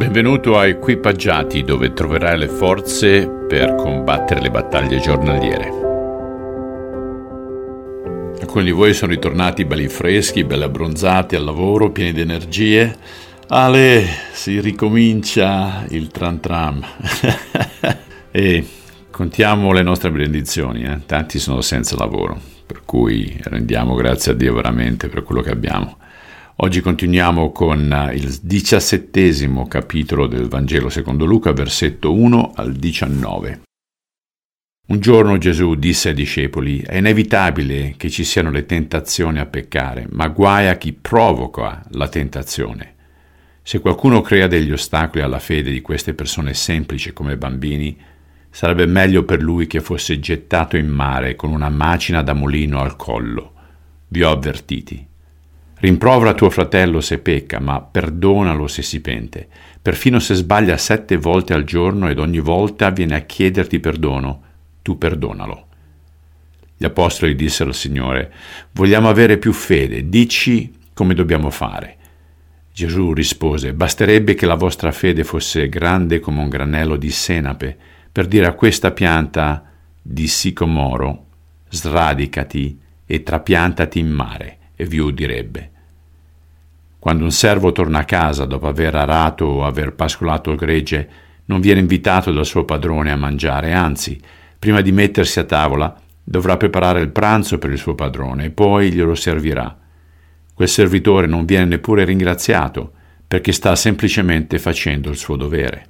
Benvenuto a Equipaggiati dove troverai le forze per combattere le battaglie giornaliere. Alcuni di voi sono ritornati belli freschi, belli abbronzati al lavoro, pieni di energie. Ale, si ricomincia il tram tram. e contiamo le nostre benedizioni, eh? tanti sono senza lavoro, per cui rendiamo grazie a Dio veramente per quello che abbiamo. Oggi continuiamo con eh, il diciassettesimo capitolo del Vangelo secondo Luca, versetto 1 al 19. Un giorno Gesù disse ai discepoli, è inevitabile che ci siano le tentazioni a peccare, ma guai a chi provoca la tentazione. Se qualcuno crea degli ostacoli alla fede di queste persone semplici come bambini, sarebbe meglio per lui che fosse gettato in mare con una macina da mulino al collo. Vi ho avvertiti. Rimprovera tuo fratello se pecca, ma perdonalo se si pente, perfino se sbaglia sette volte al giorno ed ogni volta viene a chiederti perdono, tu perdonalo. Gli apostoli dissero al Signore, vogliamo avere più fede, dici come dobbiamo fare. Gesù rispose, basterebbe che la vostra fede fosse grande come un granello di senape, per dire a questa pianta di sicomoro, sradicati e trapiantati in mare e vi udirebbe. Quando un servo torna a casa dopo aver arato o aver pascolato il gregge, non viene invitato dal suo padrone a mangiare, anzi, prima di mettersi a tavola, dovrà preparare il pranzo per il suo padrone e poi glielo servirà. Quel servitore non viene neppure ringraziato perché sta semplicemente facendo il suo dovere.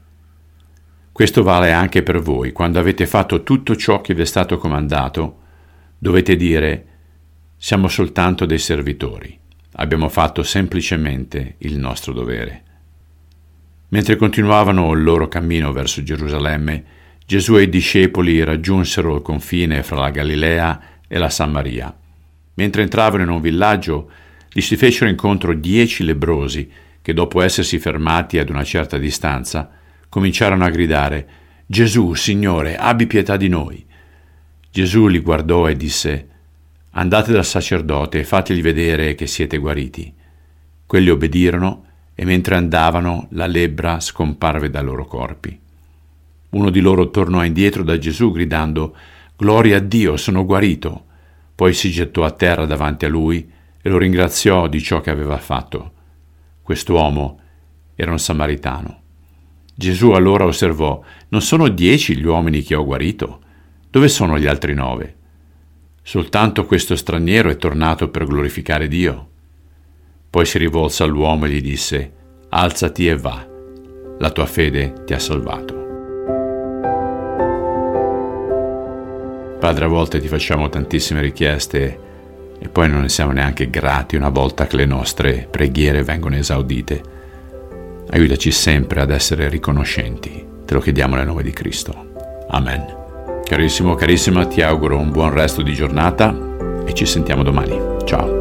Questo vale anche per voi. Quando avete fatto tutto ciò che vi è stato comandato, dovete dire siamo soltanto dei servitori. Abbiamo fatto semplicemente il nostro dovere. Mentre continuavano il loro cammino verso Gerusalemme, Gesù e i discepoli raggiunsero il confine fra la Galilea e la Samaria. Mentre entravano in un villaggio, gli si fecero incontro dieci lebrosi che, dopo essersi fermati ad una certa distanza, cominciarono a gridare Gesù, Signore, abbi pietà di noi. Gesù li guardò e disse Andate dal sacerdote e fategli vedere che siete guariti. Quelli obbedirono e mentre andavano la lebbra scomparve dai loro corpi. Uno di loro tornò indietro da Gesù gridando Gloria a Dio, sono guarito. Poi si gettò a terra davanti a lui e lo ringraziò di ciò che aveva fatto. Quest'uomo era un samaritano. Gesù allora osservò Non sono dieci gli uomini che ho guarito? Dove sono gli altri nove? Soltanto questo straniero è tornato per glorificare Dio. Poi si rivolse all'uomo e gli disse, Alzati e va, la tua fede ti ha salvato. Padre, a volte ti facciamo tantissime richieste e poi non ne siamo neanche grati una volta che le nostre preghiere vengono esaudite. Aiutaci sempre ad essere riconoscenti. Te lo chiediamo nel nome di Cristo. Amen. Carissimo, carissima, ti auguro un buon resto di giornata e ci sentiamo domani. Ciao.